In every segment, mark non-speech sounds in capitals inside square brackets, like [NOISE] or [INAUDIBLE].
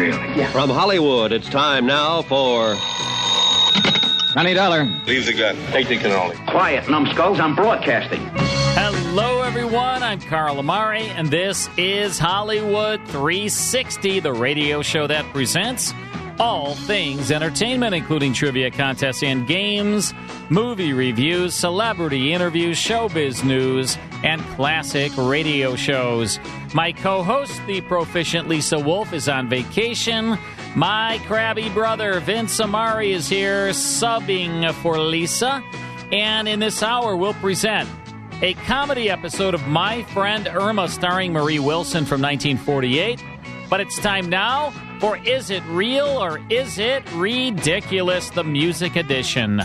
Really? Yeah. From Hollywood, it's time now for. Honey Dollar. Leave the gun. Take the cannoli. Quiet, numbskulls. I'm broadcasting. Hello, everyone. I'm Carl Amari, and this is Hollywood 360, the radio show that presents all things entertainment, including trivia contests and games, movie reviews, celebrity interviews, showbiz news, and classic radio shows. My co host, the proficient Lisa Wolf, is on vacation. My crabby brother, Vince Amari, is here subbing for Lisa. And in this hour, we'll present a comedy episode of My Friend Irma starring Marie Wilson from 1948. But it's time now for Is It Real or Is It Ridiculous? The Music Edition.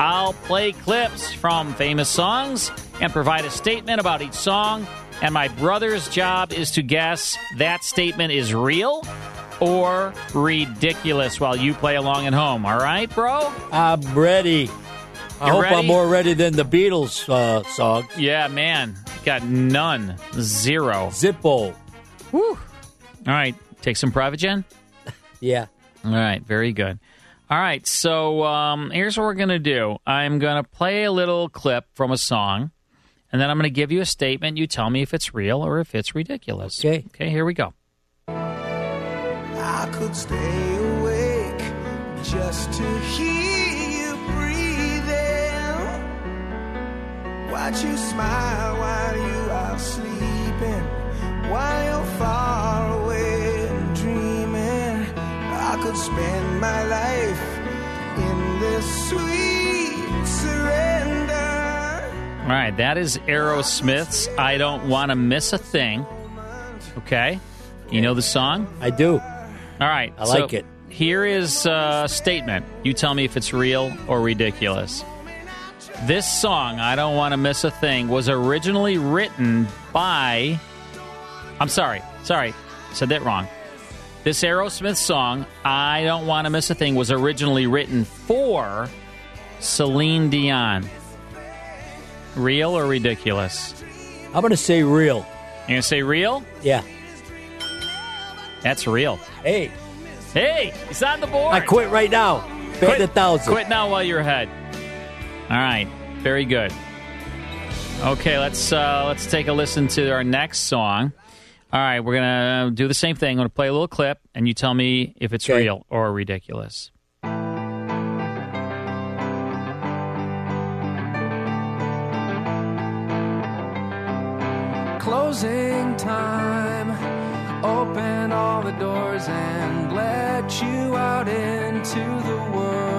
I'll play clips from famous songs and provide a statement about each song. And my brother's job is to guess that statement is real or ridiculous while you play along at home. All right, bro? I'm ready. I You hope ready? I'm more ready than the Beatles uh, song. Yeah, man. Got none. Zero. Zippo. Whew. All right. Take some Private Gen? [LAUGHS] Yeah. All right, very good. All right, so um, here's what we're going to do I'm going to play a little clip from a song, and then I'm going to give you a statement. You tell me if it's real or if it's ridiculous. Okay. Okay, here we go. I could stay awake just to hear you breathing. Watch you smile while you are sleeping, while you're far away and dreaming. I could spend my life in this sweet surrender. All right, that is Aerosmith's I Don't Want to Miss a Thing. Okay. You know the song? I do. All right. I so like it. Here is a statement. You tell me if it's real or ridiculous. This song, I Don't Want to Miss a Thing, was originally written by. I'm sorry. Sorry. Said that wrong. This Aerosmith song, I Don't Want to Miss a Thing, was originally written for Celine Dion. Real or ridiculous? I'm going to say real. You're going to say real? Yeah. That's real. Hey, Hey, he's on the board. I quit right now. Bet a thousand. Quit now while you're ahead. All right, very good. Okay, let's uh, let's take a listen to our next song. All right, we're gonna uh, do the same thing. I'm gonna play a little clip, and you tell me if it's Okay. real or ridiculous. Closing time. Open all the doors and let you out into the world.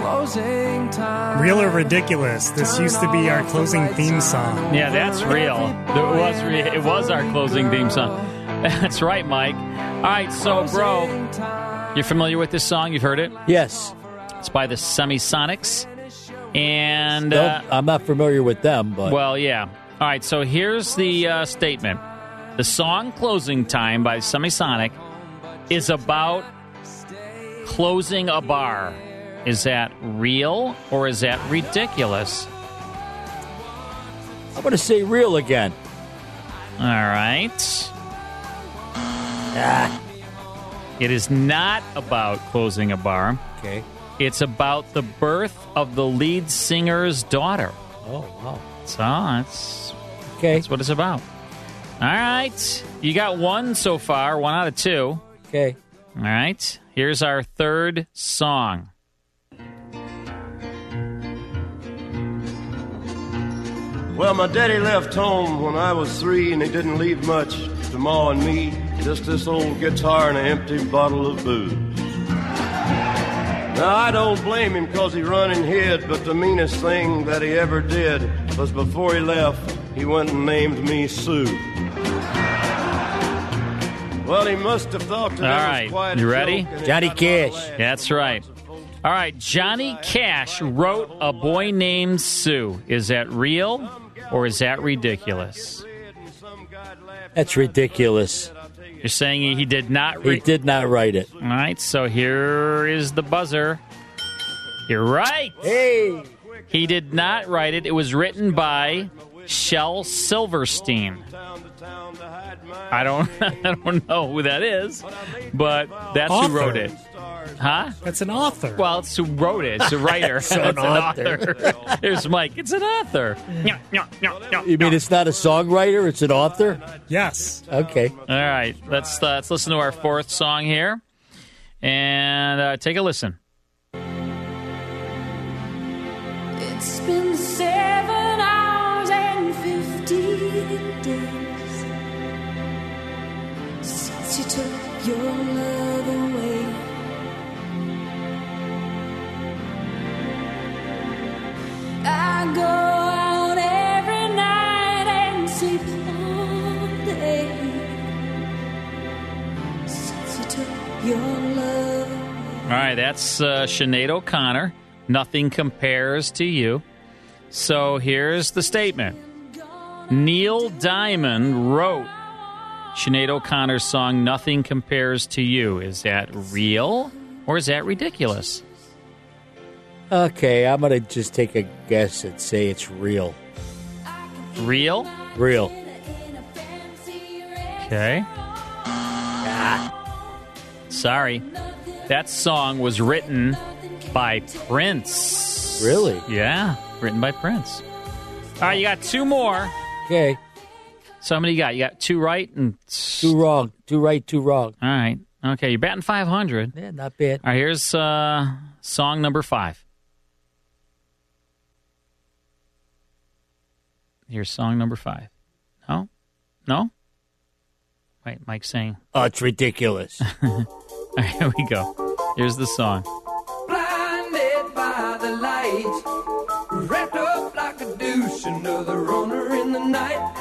Closing time. Real or ridiculous? This used to be our closing theme song. Yeah, that's real. It was re- it was our closing theme song. [LAUGHS] That's right, Mike. All right, so bro, you're familiar with this song? You've heard it? Yes. It's by the Semisonics, and No, uh, I'm not familiar with them, but Well, yeah. All right, so here's the uh, statement. The song Closing Time by Semisonic is about closing a bar. Is that real or is that ridiculous? I'm going to say real again. All right. Ah, It is not about closing a bar. okay. It's about the birth of the lead singer's daughter. Oh, wow. So that's Okay. that's what it's about. All right. You got one so far, one out of two. Okay. All right. Here's our third song. Well, my daddy left home when I was three, and he didn't leave much to Ma and me. just this old guitar and an empty bottle of booze. Now, I don't blame him because he run and hid, but the meanest thing that he ever did was before he left, he went and named me Sue. Well, he must have thought that All it right, was quite a you ready? joke, Johnny got a lot of Cash. That's right. All right, Johnny Cash wrote A Boy Named Sue. Is that real or is that ridiculous? That's ridiculous. You're saying he did not write it. He did not write it. All right, so here is the buzzer. You're right. Hey. He did not write it. It was written by Shel Silverstein. I don't [LAUGHS] I don't know who that is, but that's Author. who wrote it. Huh? That's an author. Well, it's who wrote it. It's a writer. [LAUGHS] So an It's author. Here's Mike. It's an author. You mean it's not a songwriter? It's an author? yes. Okay. All right, let's uh, let's listen to our fourth song here, and uh, take a listen. It's been seven all right, that's uh, Sinead O'Connor. Nothing compares to you. So here's the statement Neil Diamond wrote Sinead O'Connor's song Nothing Compares to You. Is that real or is that ridiculous? Okay, I'm to just take a guess and say it's real. Real? Real. Okay. Sorry. That song was written by Prince. Really? Yeah, written by Prince. All right, you got two more. Okay. So how many you got? You got two right and Two wrong. Two right, two wrong. All right. Okay, you're batting 500. Yeah, not bad. All right, here's uh, song number five. Here's song number five. No? No? Wait, Mike's saying. Oh, it's ridiculous. [LAUGHS] All right, here we go. Here's the song. Blinded by the light, wrapped up like a douche, another runner in the night.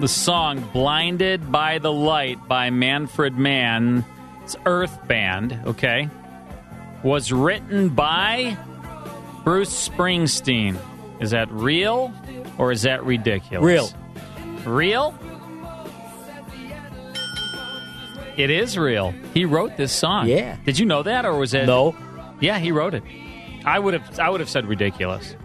The song Blinded by the Light by Manfred Mann, it's Earth Band, okay, was written by Bruce Springsteen. Is that real or is that ridiculous? Real. Real? It is real. He wrote this song. Yeah. Did you know that or was it No. Yeah, he wrote it. I would have I would have said ridiculous.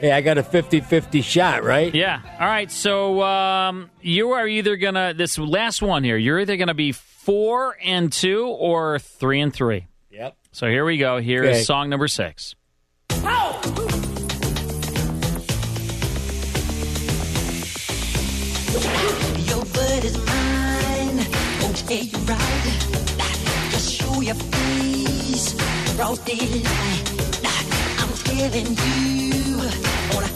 Hey, I got a 50-50 shot, right? Yeah. All right. So um, you are either gonna this last one here. You're either gonna be four and two or three and three. Yep. So here we go. Here is Okay. song number six. Your blood is mine. Okay, you're right. Just show your face. Broad daylight. I'm telling you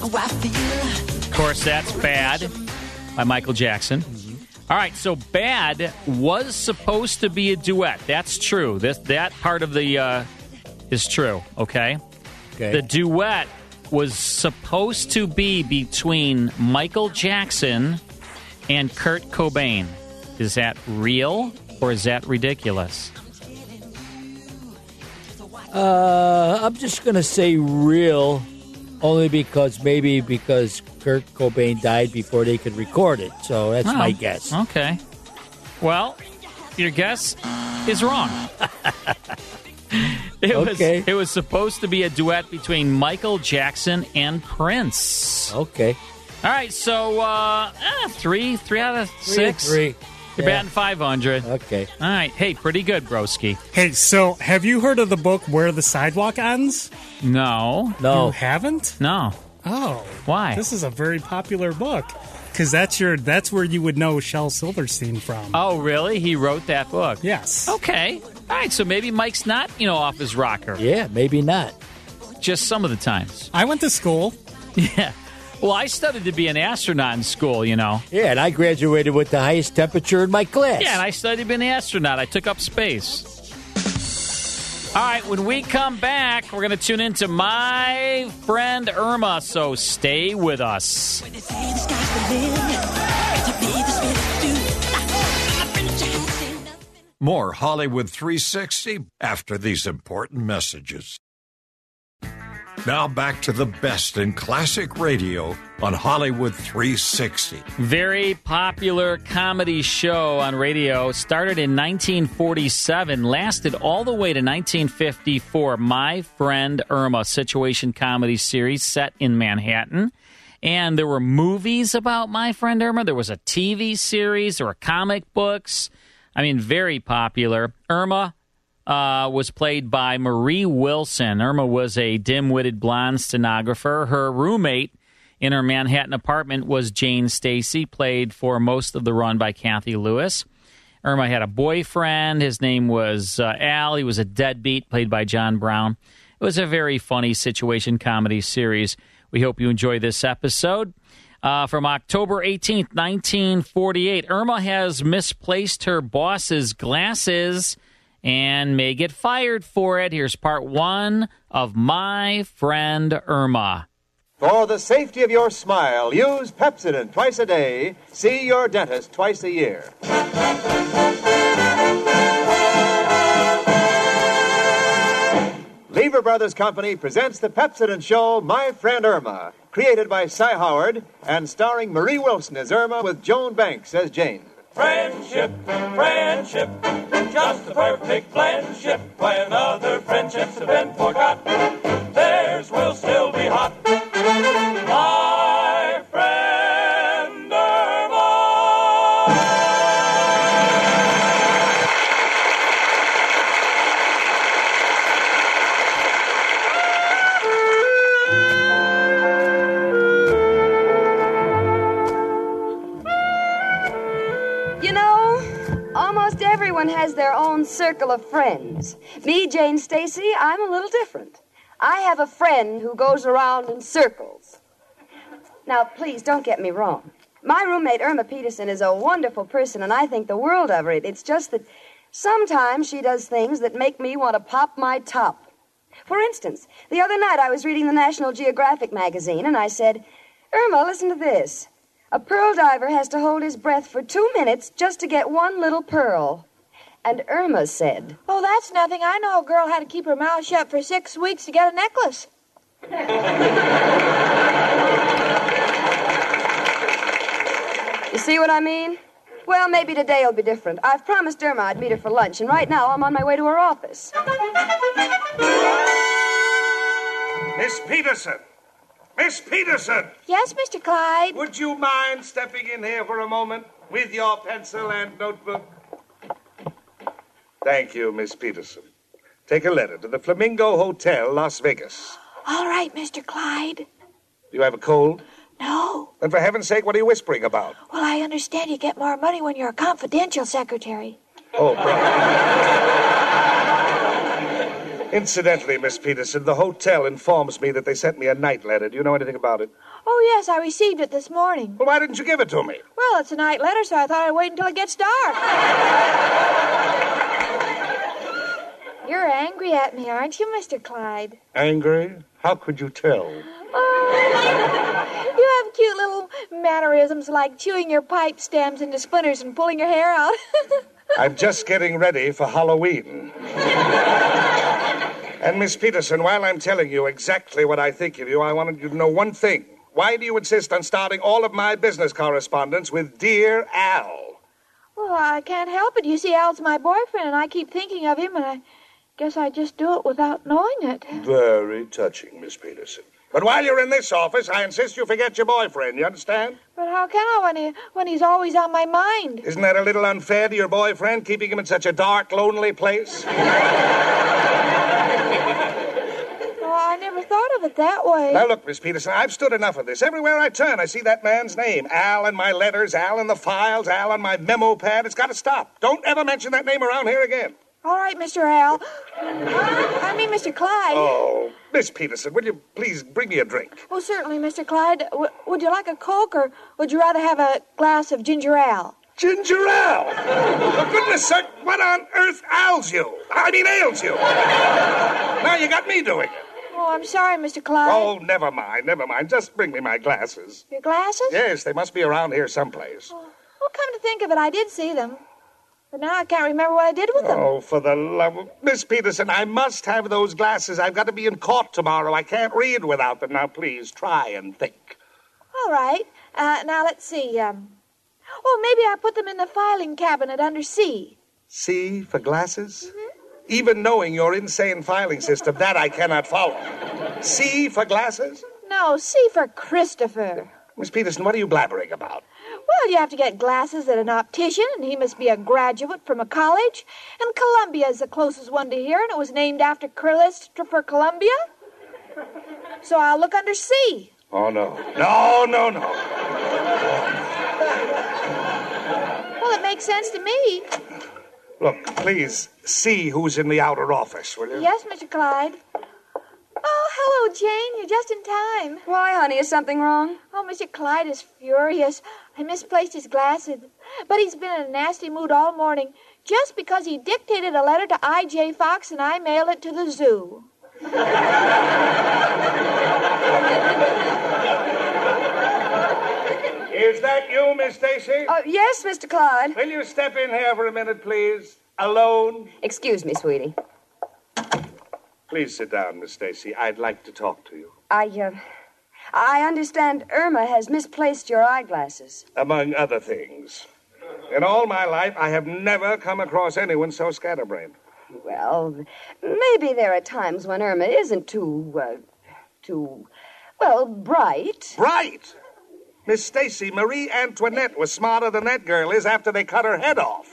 Of course, that's "Bad" by Michael Jackson. All right. So "Bad" was supposed to be a duet. That's true. This that part of the uh, is true. Okay. Okay. The duet was supposed to be between Michael Jackson and Kurt Cobain. Is that real or is that ridiculous? Uh, I'm just going to say real, only because maybe because Kurt Cobain died before they could record it. So that's Oh, my guess. Okay. Well, your guess is wrong. [LAUGHS] it Okay. was it was supposed to be a duet between Michael Jackson and Prince. Okay. All right, so uh, eh, three three out of Three, six. three. You're Yeah. batting five hundred. Okay. All right. Hey, pretty good, broski. Hey, so have you heard of the book Where the Sidewalk Ends? No. No. You haven't? No. Oh. Why? This is a very popular book. Because that's your that's where you would know Shel Silverstein from. Oh, really? He wrote that book. Yes. Okay. All right, so maybe Mike's not, you know, off his rocker. Yeah, maybe not. Just some of the times. I went to school. [LAUGHS] Yeah. Well, I studied to be an astronaut in school, you know. Yeah, and I graduated with the highest temperature in my class. Yeah, and I studied to be an astronaut. I took up space. All right, when we come back, we're going to tune into my friend Irma, so stay with us. More Hollywood 360 after these important messages. Now back to the best in classic radio on Hollywood 360. Very popular comedy show on radio. Started in 1947, lasted all the way to 1954. My Friend Irma situation comedy series set in Manhattan. And there were movies about My Friend Irma. There was a TV series. There were comic books. I mean, very popular. Irma uh, was played by Marie Wilson. Irma was a dim witted blonde stenographer. Her roommate in her Manhattan apartment was Jane Stacy, played for most of the run by Kathy Lewis. Irma had a boyfriend. His name was uh, Al. He was a deadbeat, played by John Brown. It was a very funny situation comedy series. We hope you enjoy this episode. Uh, from October 18th, 1948, Irma has misplaced her boss's glasses and may get fired for it. Here's part one of My Friend Irma. For the safety of your smile, use Pepsodent twice a day. See your dentist twice a year. Lever Brothers Company presents the Pepsodent Show, My Friend Irma, created by Cy Howard and starring Marie Wilson as Irma with Joan Banks as Jane. Friendship, friendship, just the perfect friendship. When other friendships have been forgot, theirs will still be hot. My friend everyone has their own circle of friends. Me, Jane Stacy, I'm a little different. I have a friend who goes around in circles. Now, please don't get me wrong. My roommate, Irma Peterson, is a wonderful person, and I think the world of her. It's just that sometimes she does things that make me want to pop my top. For instance, the other night I was reading the National Geographic magazine, and I said, Irma, listen to this. A pearl diver has to hold his breath for two minutes just to get one little pearl. And Irma said, Oh, that's nothing. I know a girl had to keep her mouth shut for six weeks to get a necklace. You see what I mean? Well, maybe today will be different. I've promised Irma I'd meet her for lunch, and right now I'm on my way to her office. Miss Peterson! Miss Peterson! Yes, Mr. Clyde? Would you mind stepping in here for a moment with your pencil and notebook? Thank you, Miss Peterson. Take a letter to the Flamingo Hotel, Las Vegas. All right, Mr. Clyde. You have a cold? No. Then for heaven's sake, what are you whispering about? Well, I understand you get more money when you're a confidential secretary. Oh, Incidentally, Miss Peterson, the hotel informs me that they sent me a night letter. Do you know anything about it? Oh, yes, I received it this morning. Well, why didn't you give it to me? Well, it's a night letter, so I thought I'd wait until it gets dark. [LAUGHS] You're angry at me, aren't you, Mr. Clyde? Angry? How could you tell? Oh, [LAUGHS] You have cute little mannerisms like chewing your pipe stems into splinters and pulling your hair out. [LAUGHS] I'm just getting ready for Halloween. and, Miss Peterson, while I'm telling you exactly what I think of you, I wanted you to know one thing. Why do you insist on starting all of my business correspondence with Dear Al? well, I can't help it. You see, Al's my boyfriend, and I keep thinking of him, and I guess I just do it without knowing it. Very touching, Miss Peterson. But while you're in this office, I insist you forget your boyfriend. You understand? But how can I when, he, when he's always on my mind? Isn't that a little unfair to your boyfriend, keeping him in such a dark, lonely place? Oh, I never thought of it that way. Now, look, Miss Peterson, I've stood enough of this. Everywhere I turn, I see that man's name. Al in my letters, Al in the files, Al on my memo pad. It's got to stop. Don't ever mention that name around here again. All right, Mr. Al. I mean, Mr. Clyde. Oh, Miss Peterson, will you please bring me a drink? Oh, certainly, Mr. Clyde. W- would you like a Coke or would you rather have a glass of ginger ale? Ginger ale? For goodness sake, what on earth ails you? I mean, ails you? now you got me doing it. Oh, I'm sorry, Mr. Clyde. Oh, never mind, never mind. Just bring me my glasses. Your glasses? Yes, they must be around here someplace. Oh, well, come to think of it, I did see them. But now I can't remember what I did with them. Oh, for the love of Miss Peterson, I must have those glasses. I've got to be in court tomorrow. I can't read without them. Now, please try and think. All right. Uh, now let's see. Um, oh, maybe I put them in the filing cabinet under C. C for glasses? Even knowing your insane filing system, that I cannot follow. C for glasses? No, C for Christopher. Miss Peterson, what are you blabbering about? Well, you have to get glasses at an optician, and he must be a graduate from a college. And Columbia is the closest one to here, and it was named after Christopher Columbia. So I'll look under C. Oh, no. No, no, no. Well, it makes sense to me. Look, please see who's in the outer office, will you? Yes, Mr. Clyde. Oh, hello, Jane. You're just in time. Why, honey, is something wrong? Oh, Mr. Clyde is furious. I misplaced his glasses. But he's been in a nasty mood all morning just because he dictated a letter to I.J. Fox and I mailed it to the zoo. Is that you, Miss Stacy? Uh, yes, Mr. Clyde. Will you step in here for a minute, please? Alone? Excuse me, sweetie. Please sit down, Miss Stacy. I'd like to talk to you. I, uh, I understand Irma has misplaced your eyeglasses. Among other things. In all my life, I have never come across anyone so scatterbrained. Well, maybe there are times when Irma isn't too, uh, too, well, bright. Bright? Miss Stacy, Marie Antoinette was smarter than that girl is after they cut her head off.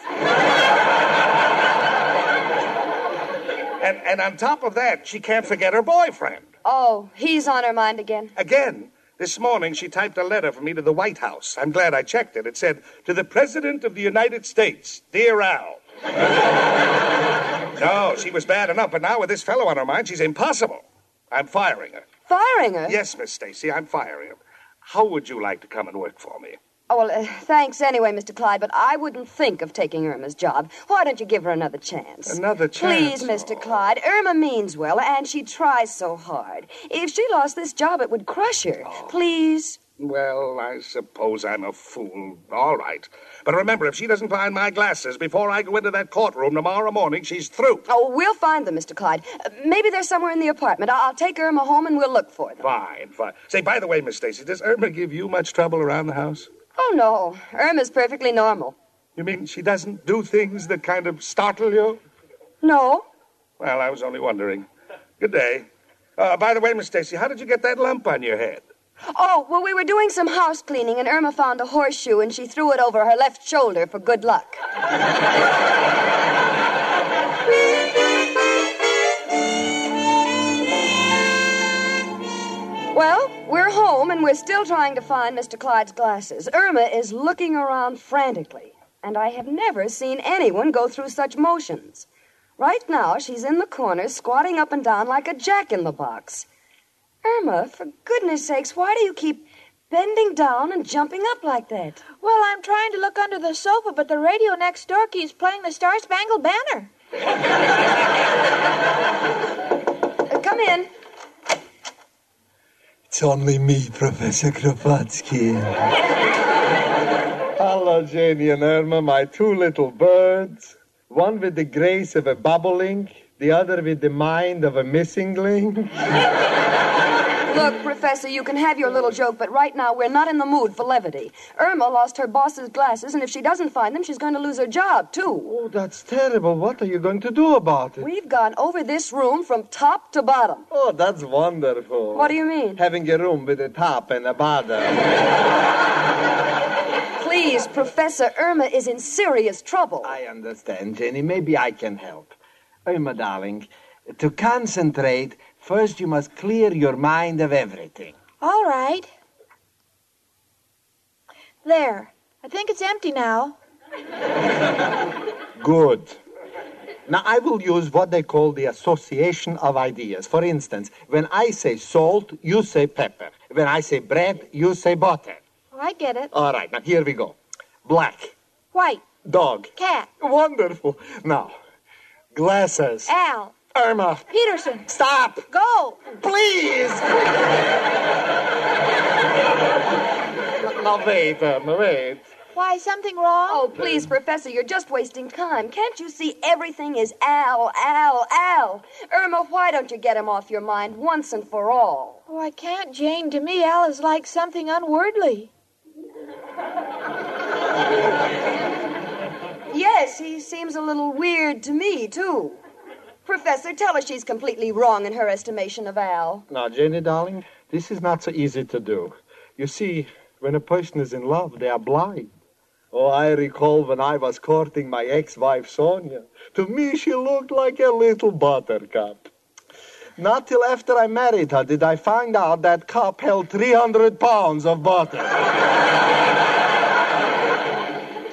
And, and on top of that, she can't forget her boyfriend. Oh, he's on her mind again. Again, this morning she typed a letter for me to the White House. I'm glad I checked it. It said, To the President of the United States, dear Al. no, [LAUGHS] oh, she was bad enough, but now with this fellow on her mind, she's impossible. I'm firing her. Firing her? Yes, Miss Stacy, I'm firing her. How would you like to come and work for me? Oh, well, uh, thanks anyway, Mr. Clyde, but I wouldn't think of taking Irma's job. Why don't you give her another chance? Another chance? Please? Mr. Clyde. Irma means well, and she tries so hard. If she lost this job, it would crush her. Please. Well, I suppose I'm a fool. All right. But remember, if she doesn't find my glasses before I go into that courtroom tomorrow morning, she's through. Oh, we'll find them, Mr. Clyde. Uh, maybe they're somewhere in the apartment. I'll take Irma home and we'll look for them. Fine, fine. Say, by the way, Miss Stacy, does Irma give you much trouble around the house? Oh, no. Irma's perfectly normal. You mean she doesn't do things that kind of startle you? No. Well, I was only wondering. Good day. Uh, by the way, Miss Stacy, how did you get that lump on your head? Oh, well, we were doing some house cleaning, and Irma found a horseshoe, and she threw it over her left shoulder for good luck. [LAUGHS] we're home, and we're still trying to find Mr. Clyde's glasses. Irma is looking around frantically, and I have never seen anyone go through such motions. Right now, she's in the corner, squatting up and down like a jack in the box. Irma, for goodness sakes, why do you keep bending down and jumping up like that? Well, I'm trying to look under the sofa, but the radio next door keeps playing the Star Spangled Banner. Uh, [LAUGHS] come in. It's only me, Professor Kropotkin. Hello, Janie and Irma, my two little birds. One with the grace of a bobolink, the other with the mind of a missing link. [LAUGHS] Look, Professor, you can have your little joke, but right now we're not in the mood for levity. Irma lost her boss's glasses, and if she doesn't find them, she's going to lose her job, too. Oh, that's terrible. What are you going to do about it? We've gone over this room from top to bottom. Oh, that's wonderful. What do you mean? Having a room with a top and a bottom. Please, Professor, Irma is in serious trouble. I understand, Jenny. Maybe I can help. Irma, darling, to concentrate, first you must clear your mind of everything. All right. There. I think it's empty now. [LAUGHS] Good. Now, I will use what they call the association of ideas. For instance, when I say salt, you say pepper. When I say bread, you say butter. Oh, I get it. All right, now here we go. Black, White. dog. Cat. Wonderful. Now, glasses. Al. Irma. Peterson. Stop. Go. Please. now, wait, Irma, wait. Why, something wrong? Oh, please, Professor, you're just wasting time. Can't you see everything is Al, Al, Al? Irma, why don't you get him off your mind once and for all? Oh, I can't, Jane. To me, Al is like something unwordly. Yes, he seems a little weird to me, too. Professor, tell her she's completely wrong in her estimation of Al. Now, Jenny, darling, this is not so easy to do. You see, when a person is in love, they are blind. Oh, I recall when I was courting my ex-wife Sonia. To me, she looked like a little buttercup. Not till after I married her did I find out that cup held 300 pounds of butter.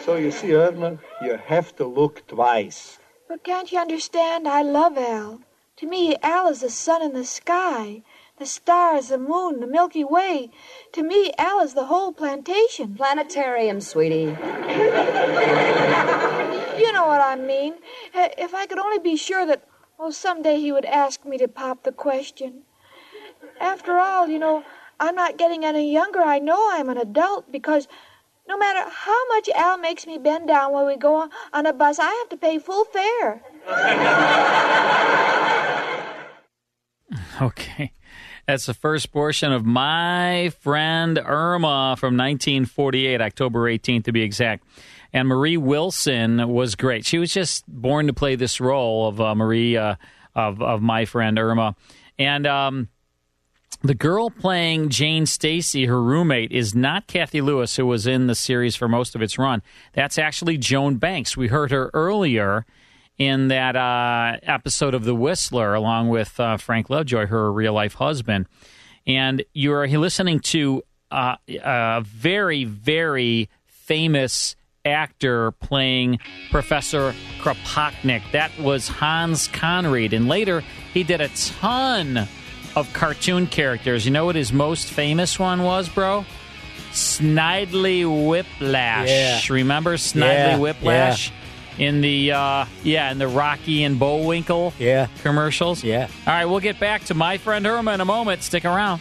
so you see, Irma, you have to look twice. But can't you understand? I love Al. To me, Al is the sun in the sky, the stars, the moon, the Milky Way. To me, Al is the whole plantation. Planetarium, sweetie. [LAUGHS] You know what I mean. Uh, If I could only be sure that, oh, someday he would ask me to pop the question. After all, you know, I'm not getting any younger. I know I'm an adult because no matter how much Al makes me bend down when we go on, a bus, I have to pay full fare. [LAUGHS] Okay. That's the first portion of My Friend Irma from 1948, October 18th to be exact. And Marie Wilson was great. She was just born to play this role of uh, Marie, uh, of, of My Friend Irma. And um, the girl playing Jane Stacy, her roommate, is not Kathy Lewis, who was in the series for most of its run. That's actually Joan Banks. We heard her earlier in that uh, episode of The Whistler, along with uh, Frank Lovejoy, her real life husband. And you're listening to uh, a very, very famous actor playing Professor Kropotnik. That was Hans Conried. And later, he did a ton of cartoon characters. You know what his most famous one was, bro? Snidely Whiplash. Yeah. Remember Snidely Yeah, Whiplash? In the uh, yeah, in the Rocky and Bullwinkle Yeah. commercials. Yeah. All right, we'll get back to my friend Irma in a moment. Stick around.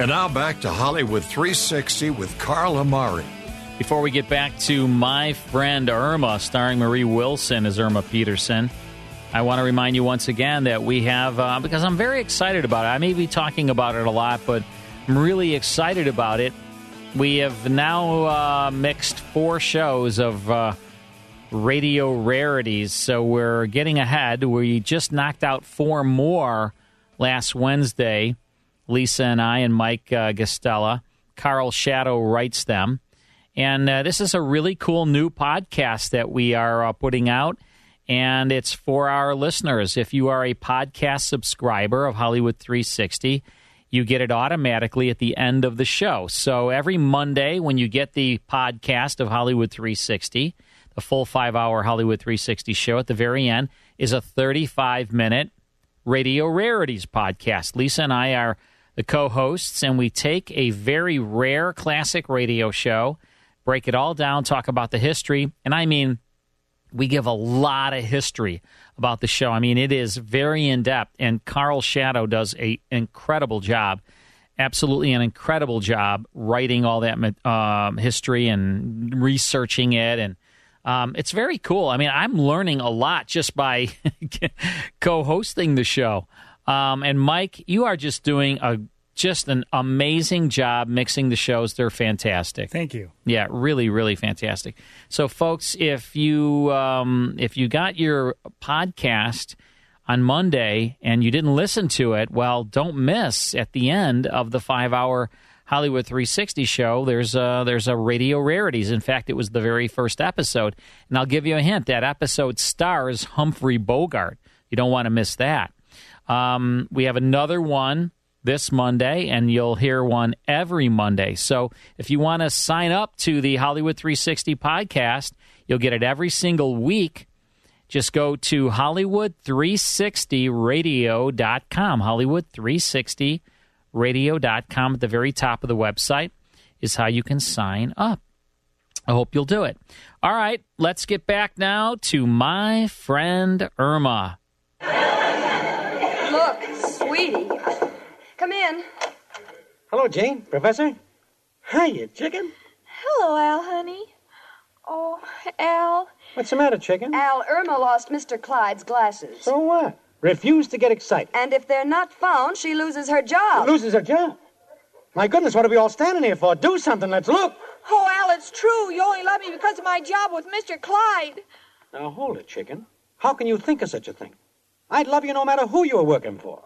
And now back to Hollywood 360 with Carl Amari. Before we get back to My Friend Irma, starring Marie Wilson as Irma Peterson, I want to remind you once again that we have, uh, because I'm very excited about it. I may be talking about it a lot, but I'm really excited about it. We have now uh, mixed four shows of uh, radio rarities, so we're getting ahead. We just knocked out four more last Wednesday. Lisa and I and Mike uh, Gastella. Carl Shadow writes them. And uh, this is a really cool new podcast that we are uh, putting out. And it's for our listeners. If you are a podcast subscriber of Hollywood 360, you get it automatically at the end of the show. So every Monday, when you get the podcast of Hollywood 360, the full five hour Hollywood 360 show at the very end is a 35 minute Radio Rarities podcast. Lisa and I are the co hosts, and we take a very rare classic radio show break it all down, talk about the history. And I mean, we give a lot of history about the show. I mean, it is very in depth, and Carl Shadow does a incredible job. Absolutely, an incredible job writing all that um, history and researching it, and um, it's very cool. I mean, I'm learning a lot just by [LAUGHS] co-hosting the show. Um, and Mike, you are just doing a just an amazing job mixing the shows. They're fantastic. Thank you. Yeah, really, really fantastic. So, folks, if you um, if you got your podcast on Monday and you didn't listen to it, well, don't miss at the end of the five hour Hollywood 360 show. There's a, there's a radio rarities. In fact, it was the very first episode, and I'll give you a hint. That episode stars Humphrey Bogart. You don't want to miss that. Um, we have another one this Monday, and you'll hear one every Monday. So if you want to sign up to the Hollywood 360 podcast, you'll get it every single week. Just go to Hollywood360radio.com. Hollywood360radio.com at the very top of the website is how you can sign up. I hope you'll do it. All right, let's get back now to my friend Irma. Come in. Hello, Jane. Professor. Hiya, chicken. Hello, Al, honey. Oh, Al. What's the matter, chicken? Al, Irma lost Mr. Clyde's glasses. So what? Refuse to get excited. And if they're not found, she loses her job. Loses her job? My goodness, what are we all standing here for? Do something. Let's look. Oh, Al, it's true. You only love me because of my job with Mr. Clyde. Now, hold it, chicken. How can you think of such a thing? I'd love you no matter who you were working for.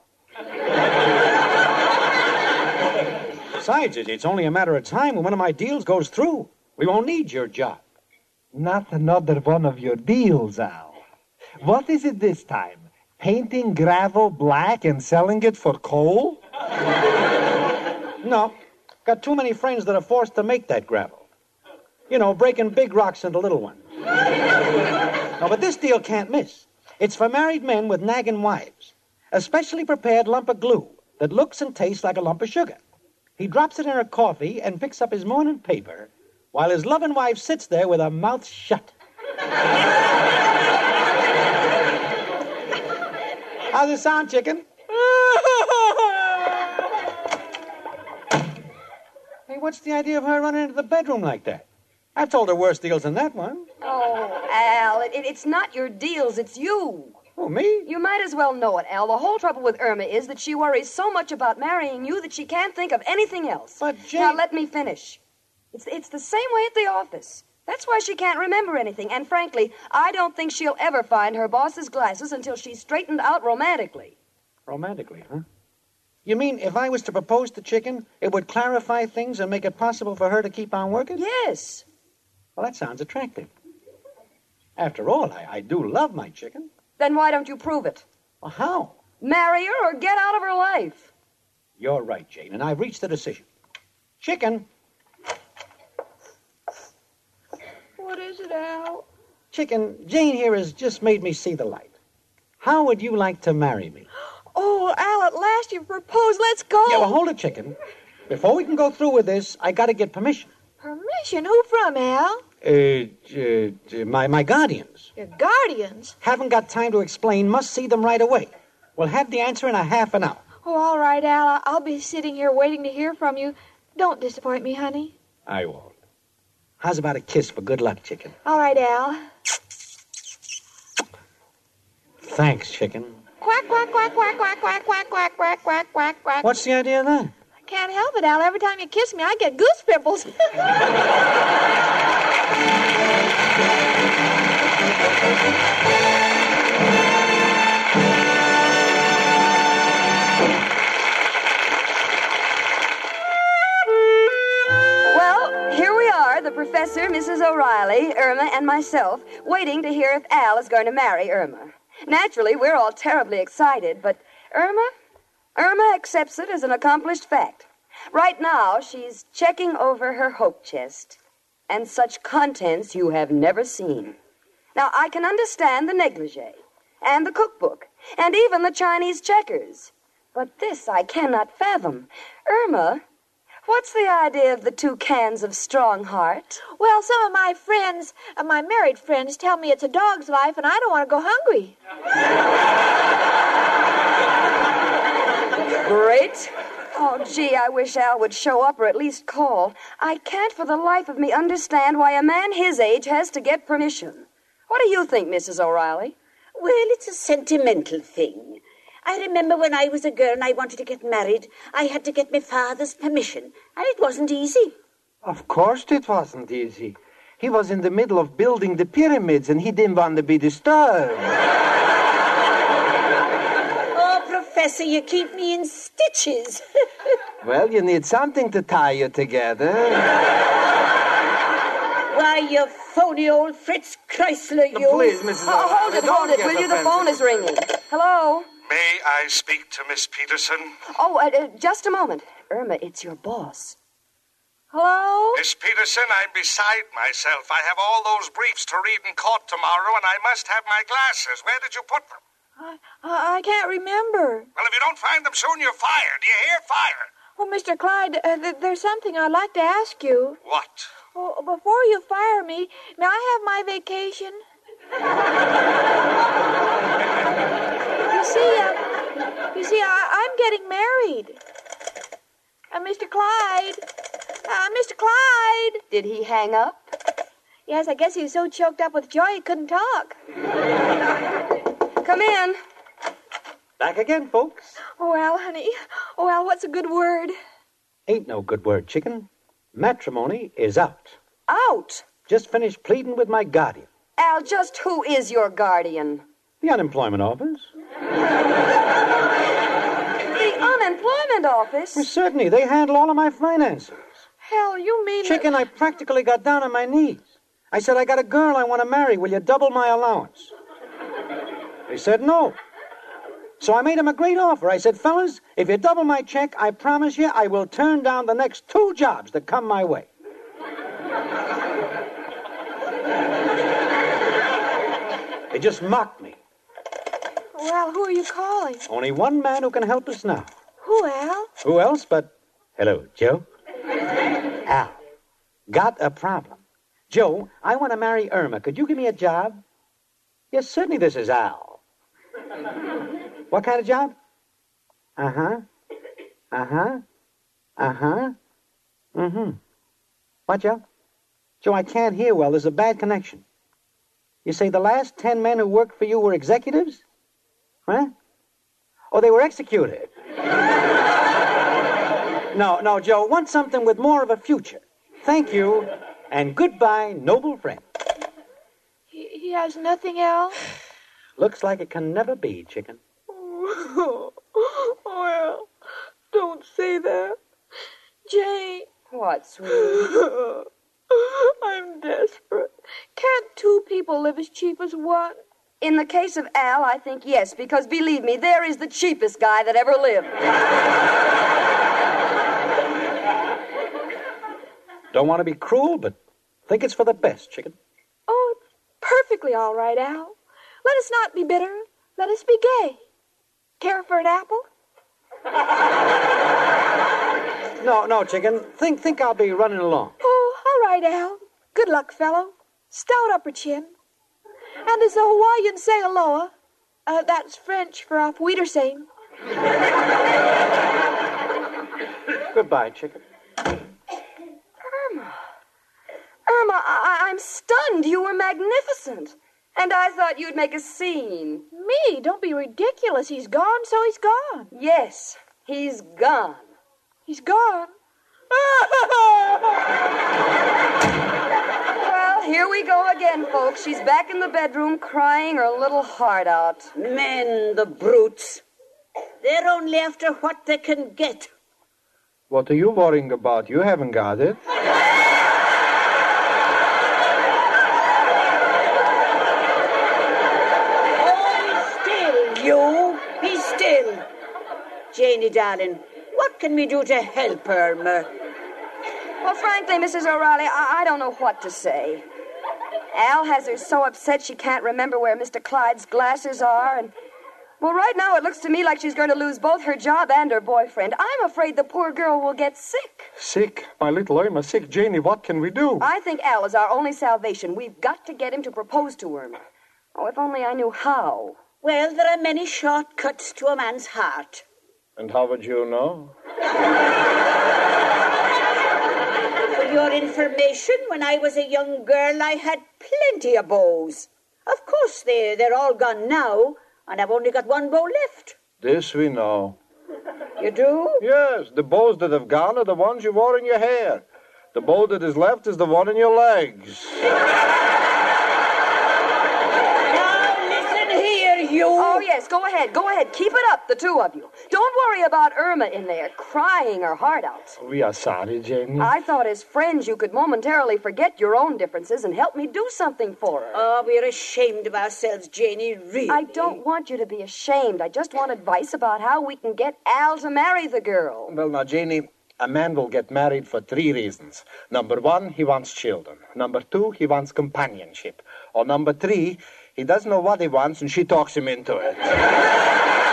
Besides, it's only a matter of time when one of my deals goes through. We won't need your job. Not another one of your deals, Al. What is it this time? Painting gravel black and selling it for coal? No. Got too many friends that are forced to make that gravel. You know, breaking big rocks into little ones. no, but this deal can't miss. It's for married men with nagging wives. A specially prepared lump of glue that looks and tastes like a lump of sugar. He drops it in her coffee and picks up his morning paper while his loving wife sits there with her mouth shut. How's it sound, chicken? hey, what's the idea of her running into the bedroom like that? I've told her worse deals than that one. Oh, Al, it, it, it's not your deals, it's you. Oh, me? You might as well know it, Al. The whole trouble with Irma is that she worries so much about marrying you that she can't think of anything else. But, Jane... Now, let me finish. It's, it's the same way at the office. That's why she can't remember anything. And frankly, I don't think she'll ever find her boss's glasses until she's straightened out romantically. Romantically, huh? You mean if I was to propose to Chicken, it would clarify things and make it possible for her to keep on working? Yes. Well, that sounds attractive. After all, I, I do love my chicken. Then why don't you prove it? Well, how? Marry her or get out of her life. You're right, Jane, and I've reached a decision. Chicken. What is it, Al? Chicken, Jane here has just made me see the light. How would you like to marry me? [GASPS] Oh, Al, at last you've proposed. Let's go. Yeah, well, hold it, Chicken. Before we can go through with this, I got to get permission. Permission? Who from, Al? Uh, uh, my, my guardians. Your guardians? Haven't got time to explain. Must see them right away. We'll have the answer in a half an hour. Oh, all right, Al. I'll be sitting here waiting to hear from you. Don't disappoint me, honey. I won't. How's about a kiss for good luck, Chicken? All right, Al. Thanks, Chicken. Quack, quack, quack, quack, quack, quack, quack, quack, quack, quack, quack, quack. What's the idea of that? I can't help it, Al. Every time you kiss me, I get goose pimples. Professor, Mrs. O'Reilly, Irma, and myself, waiting to hear if Al is going to marry Irma. Naturally, we're all terribly excited, but Irma? Irma accepts it as an accomplished fact. Right now, she's checking over her hope chest, and such contents you have never seen. Now, I can understand the negligee, and the cookbook, and even the Chinese checkers. But this I cannot fathom. Irma, What's the idea of the two cans of strong heart? Well, some of my friends, uh, my married friends, tell me it's a dog's life, and I don't want to go hungry. Great. Oh, gee, I wish Al would show up or at least call. I can't for the life of me understand why a man his age has to get permission. What do you think, Mrs. O'Reilly? Well, it's a sentimental thing. I remember when I was a girl and I wanted to get married, I had to get my father's permission, and it wasn't easy. Of course it wasn't easy. He was in the middle of building the pyramids and he didn't want to be disturbed. Oh, Professor, you keep me in stitches. [LAUGHS] well, you need something to tie you together. Why, you phony old Fritz Kreisler, you. Please, Mrs. Oh, hold it, hold it, will you? The phone is ringing. Hello? May I speak to Miss Peterson? Oh, uh, uh, just a moment. Irma, it's your boss. Hello? Miss Peterson, I'm beside myself. I have all those briefs to read in court tomorrow, and I must have my glasses. Where did you put them? I, I can't remember. Well, if you don't find them soon, you're fired. Do you hear? Fire. Well, Mr. Clyde, uh, th- there's something I'd like to ask you. What? Well, before you fire me, may I have my vacation? you see, uh, you see, I, I'm getting married. Uh, Mr. Clyde, uh, Mr. Clyde. Did he hang up? Yes, I guess he was so choked up with joy he couldn't talk. Come in. Back again, folks. Oh, Al, honey. Oh, Al, what's a good word? Ain't no good word, chicken. Matrimony is out. Out. Just finished pleading with my guardian, Al, just who is your guardian? the unemployment office. The unemployment office? Well, certainly, they handle all of my finances. Hell, you mean. Chicken, I practically got down on my knees. I said, I got a girl I want to marry. Will you double my allowance? They said no. So I made him a great offer. I said, fellas, if you double my check, I promise you I will turn down the next two jobs that come my way. They just mocked me. Well, who are you calling? Only one man who can help us now. Who, Al? Who else but. Hello, Joe? Al. Got a problem. Joe, I want to marry Irma. Could you give me a job? Yes, certainly, this is Al. What kind of job? Uh huh. Uh huh. Uh huh. Mm hmm. What, Joe? Joe, I can't hear well. There's a bad connection. You say the last ten men who worked for you were executives? Huh? Oh, they were executed. [LAUGHS] No, no, Joe. Want something with more of a future. Thank you, and goodbye, noble friend. He, he has nothing else? Looks like it can never be, chicken. [LAUGHS] Oh, Al, don't say that. Jay. What, sweetie? [LAUGHS] I'm desperate. Can't two people live as cheap as one? In the case of Al, I think yes, because believe me, there is the cheapest guy that ever lived. Don't want to be cruel, but think it's for the best, chicken. Oh, it's perfectly all right, Al. Let us not be bitter. Let us be gay. Care for an apple? [LAUGHS] No, no, chicken. Think, think I'll be running along. Oh, all right, Al. Good luck, fellow. Stout upper chin. And as the Hawaiians say aloha, uh, that's French for auf Wiedersehen. [LAUGHS] Goodbye, chicken. Irma. Irma, I- I'm stunned. You were magnificent. And I thought you'd make a scene. Me? Don't be ridiculous. He's gone, so he's gone. Yes, he's gone. He's gone. [LAUGHS] Well, here we go again, folks. She's back in the bedroom crying her little heart out. Men, the brutes. They're only after what they can get. What are you worrying about? You haven't got it. Oh, be still, you. Be still. Janie, darling, what can we do to help Irma? Well, frankly, Mrs. O'Reilly, I, I don't know what to say. Al has her so upset she can't remember where Mr. Clyde's glasses are, and Well, right now it looks to me like she's going to lose both her job and her boyfriend. I'm afraid the poor girl will get sick. Sick? My little Irma sick. Janie, what can we do? I think Al is our only salvation. We've got to get him to propose to Irma. Oh, if only I knew how. Well, there are many shortcuts to a man's heart. And how would you know? For your information, when I was a young girl, I had plenty of bows. Of course, they're, they're all gone now, and I've only got one bow left. This we know. You do? Yes, the bows that have gone are the ones you wore in your hair. The bow that is left is the one in your legs. Listen here, you. Oh, yes, go ahead, go ahead. Keep it up, the two of you. Don't worry about Irma in there crying her heart out. We are sorry, Janie. I thought as friends you could momentarily forget your own differences and help me do something for her. Oh, we're ashamed of ourselves, Janie, really. I don't want you to be ashamed. I just want advice about how we can get Al to marry the girl. Well, now, Janie, a man will get married for three reasons. Number one, he wants children. Number two, he wants companionship. Or number three, he doesn't know what he wants and she talks him into it. [LAUGHS]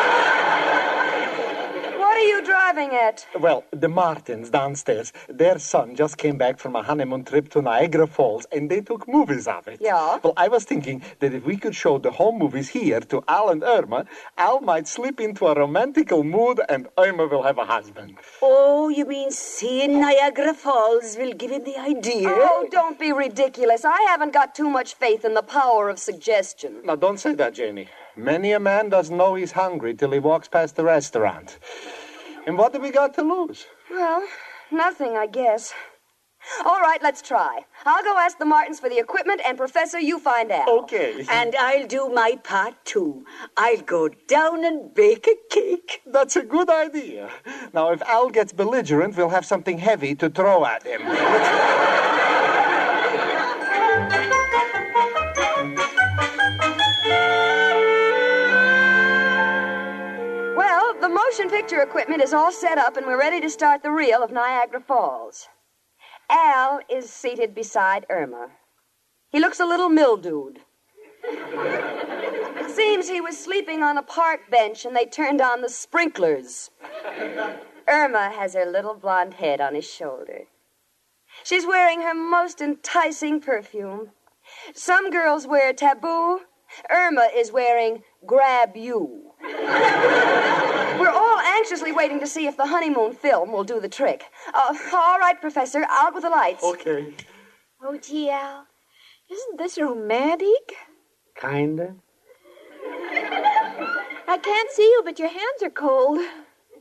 What are you driving at? Well, the Martins downstairs, their son just came back from a honeymoon trip to Niagara Falls and they took movies of it. Yeah? Well, I was thinking that if we could show the home movies here to Al and Irma, Al might slip into a romantical mood and Irma will have a husband. Oh, you mean seeing Niagara Falls will give him the idea? Oh, don't be ridiculous. I haven't got too much faith in the power of suggestion. Now, don't say that, Janie. Many a man doesn't know he's hungry till he walks past the restaurant. And what have we got to lose? Well, nothing, I guess. All right, let's try. I'll go ask the Martins for the equipment, and Professor, you find out. Okay. And I'll do my part too. I'll go down and bake a cake. That's a good idea. Now, if Al gets belligerent, we'll have something heavy to throw at him. [LAUGHS] motion picture equipment is all set up, and we're ready to start the reel of Niagara Falls. Al is seated beside Irma. He looks a little mildewed. It seems he was sleeping on a park bench and they turned on the sprinklers. Irma has her little blonde head on his shoulder. She's wearing her most enticing perfume. Some girls wear taboo. Irma is wearing grab you. We're all anxiously waiting to see if the honeymoon film will do the trick. Uh, all right, Professor, out with the lights. Okay. Oh, gee, Al, isn't this romantic? Kinda. I can't see you, but your hands are cold.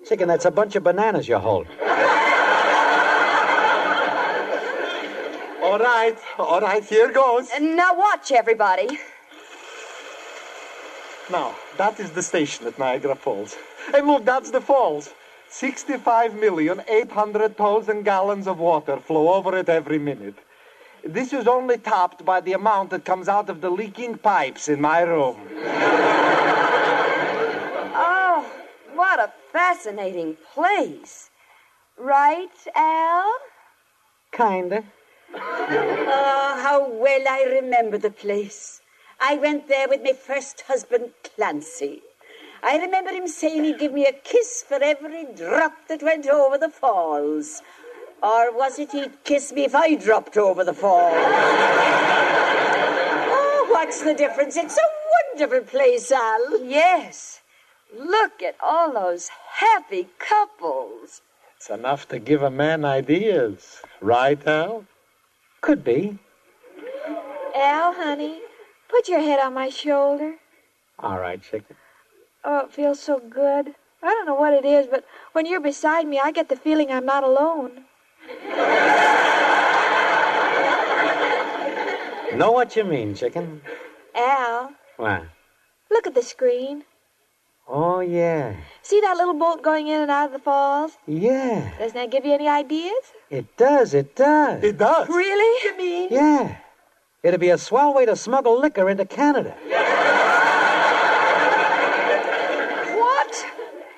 Chicken, that's a bunch of bananas you hold. All right, all right, here goes. And now watch, everybody. Now, that is the station at Niagara Falls. And look, that's the falls. 65,800,000 gallons of water flow over it every minute. This is only topped by the amount that comes out of the leaking pipes in my room. [LAUGHS] Oh, what a fascinating place. Right, Al? Kinda. Oh, [LAUGHS] how well I remember the place. I went there with my first husband, Clancy. I remember him saying he'd give me a kiss for every drop that went over the falls. Or was it he'd kiss me if I dropped over the falls? [LAUGHS] oh, what's the difference? It's a wonderful place, Al. Yes. Look at all those happy couples. It's enough to give a man ideas. Right, Al? Could be. Al, honey, put your head on my shoulder. All right, chicken. Oh, it feels so good. I don't know what it is, but when you're beside me, I get the feeling I'm not alone. Know what you mean, chicken. Al, What? look at the screen. Oh, yeah. See that little boat going in and out of the falls? Yeah. Doesn't that give you any ideas? It does, it does. It does. Really? You mean? Yeah. It'd be a swell way to smuggle liquor into Canada. What?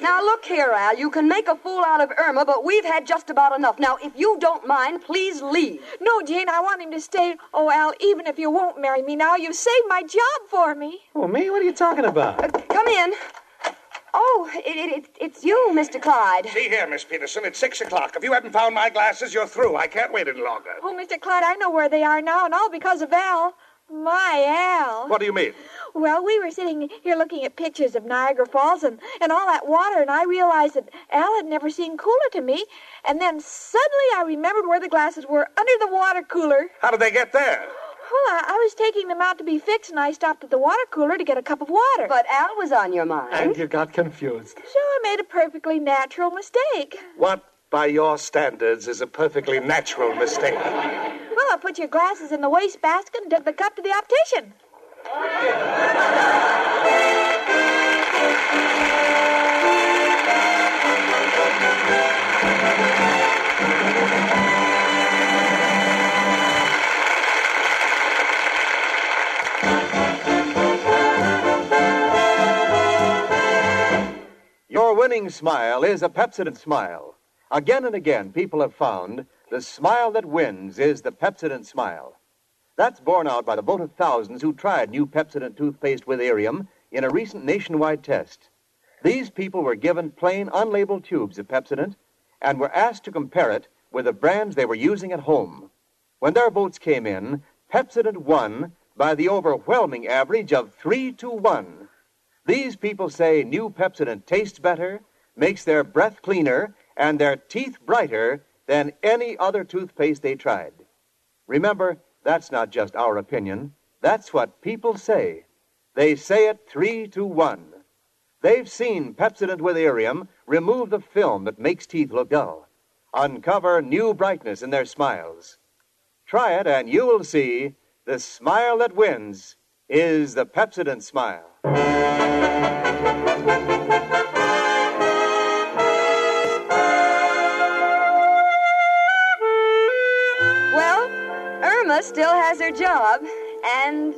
Now, look here, Al. You can make a fool out of Irma, but we've had just about enough. Now, if you don't mind, please leave. No, Jane, I want him to stay. Oh, Al, even if you won't marry me now, you've saved my job for me. Oh, me? What are you talking about? Uh, come in. Oh, it, it, it, it's you, Mr. Clyde. See here, Miss Peterson, it's six o'clock. If you haven't found my glasses, you're through. I can't wait any longer. Oh, Mr. Clyde, I know where they are now, and all because of Al. My Al. What do you mean? Well, we were sitting here looking at pictures of Niagara Falls and, and all that water, and I realized that Al had never seemed cooler to me. And then suddenly I remembered where the glasses were under the water cooler. How did they get there? Well, I, I was taking them out to be fixed, and I stopped at the water cooler to get a cup of water. But Al was on your mind. And you got confused. So I made a perfectly natural mistake. What, by your standards, is a perfectly natural mistake? Well, I put your glasses in the wastebasket and took the cup to the optician. Winning smile is a Pepsodent smile. Again and again, people have found the smile that wins is the Pepsodent smile. That's borne out by the vote of thousands who tried new Pepsodent toothpaste with Irium in a recent nationwide test. These people were given plain, unlabeled tubes of Pepsodent and were asked to compare it with the brands they were using at home. When their votes came in, Pepsodent won by the overwhelming average of three to one. These people say new Pepsodent tastes better, makes their breath cleaner, and their teeth brighter than any other toothpaste they tried. Remember, that's not just our opinion. That's what people say. They say it three to one. They've seen Pepsodent with Irium remove the film that makes teeth look dull, uncover new brightness in their smiles. Try it, and you will see the smile that wins is the Pepsodent smile. Well, Irma still has her job, and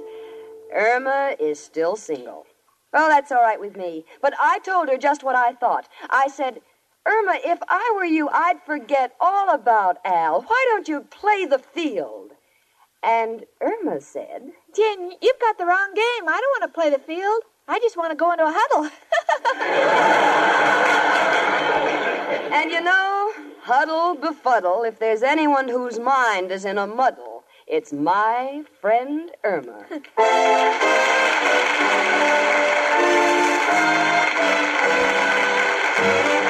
Irma is still single. Oh, that's all right with me. But I told her just what I thought. I said, Irma, if I were you, I'd forget all about Al. Why don't you play the field? And Irma said, Jen, you've got the wrong game. I don't want to play the field. I just want to go into a huddle. [LAUGHS] And you know, huddle befuddle, if there's anyone whose mind is in a muddle, it's my friend Irma. [LAUGHS]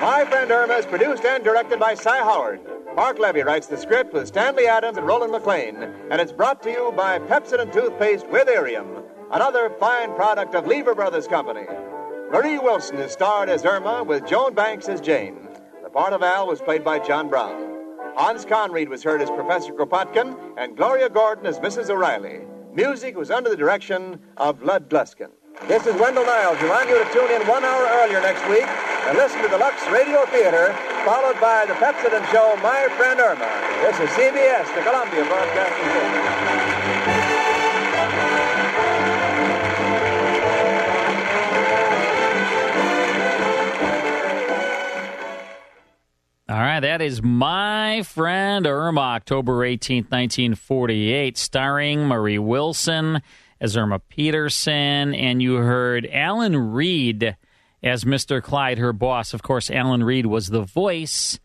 My Friend Irma is produced and directed by Cy Howard. Parke Levy writes the script with Stanley Adams and Roland McLean, and it's brought to you by Pepsodent Toothpaste with Irium, another fine product of Lever Brothers Company. Marie Wilson is starred as Irma with Joan Banks as Jane. The part of Al was played by John Brown. Hans Conried was heard as Professor Kropotkin, and Gloria Gordon as Mrs. O'Reilly. Music was under the direction of Lud Gluskin. This is Wendell Niles. Want you to tune in one hour earlier next week and listen to the Lux Radio Theater, followed by the Pepsodent show My Friend Irma. This is CBS, the Columbia Broadcasting System. All right, that is My Friend Irma, October 18th, 1948, starring Marie Wilson as Irma Peterson. And you heard Alan Reed as Mr. Clyde, her boss. Of course, Alan Reed was the voice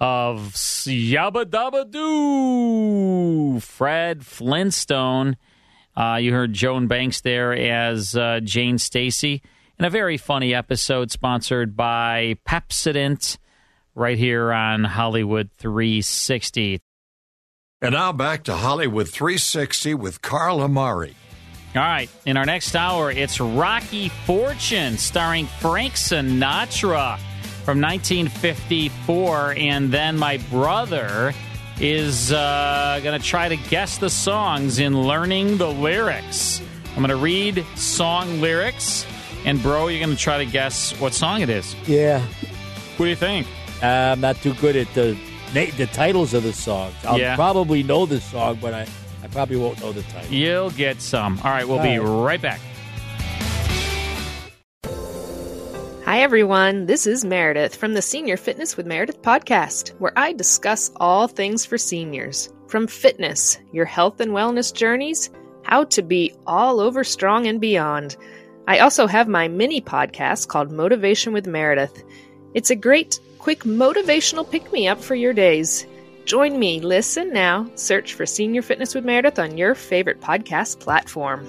of Yabba Dabba Doo, Fred Flintstone. Uh, you heard Joan Banks there as uh, Jane Stacy in a very funny episode sponsored by Pepsodent right here on Hollywood 360. And now back to Hollywood 360 with Carl Amari. All right, in our next hour, it's Rocky Fortune starring Frank Sinatra from 1954. And then my brother is uh, going to try to guess the songs in learning the lyrics. I'm going to read song lyrics, and bro, you're going to try to guess what song it is. Yeah. What do you think? Uh, I'm not too good at the the titles of the songs. I'll Yeah. probably know the song, but I, I probably won't know the time. You'll get some. All right, we'll All be right. right back. Hi, everyone. This is Meredith from the Senior Fitness with Meredith podcast, where I discuss all things for seniors from fitness, your health and wellness journeys, how to be all over strong and beyond. I also have my mini podcast called Motivation with Meredith. It's a great, quick motivational pick me up for your days. Join me, listen now, search for Senior Fitness with Meredith on your favorite podcast platform.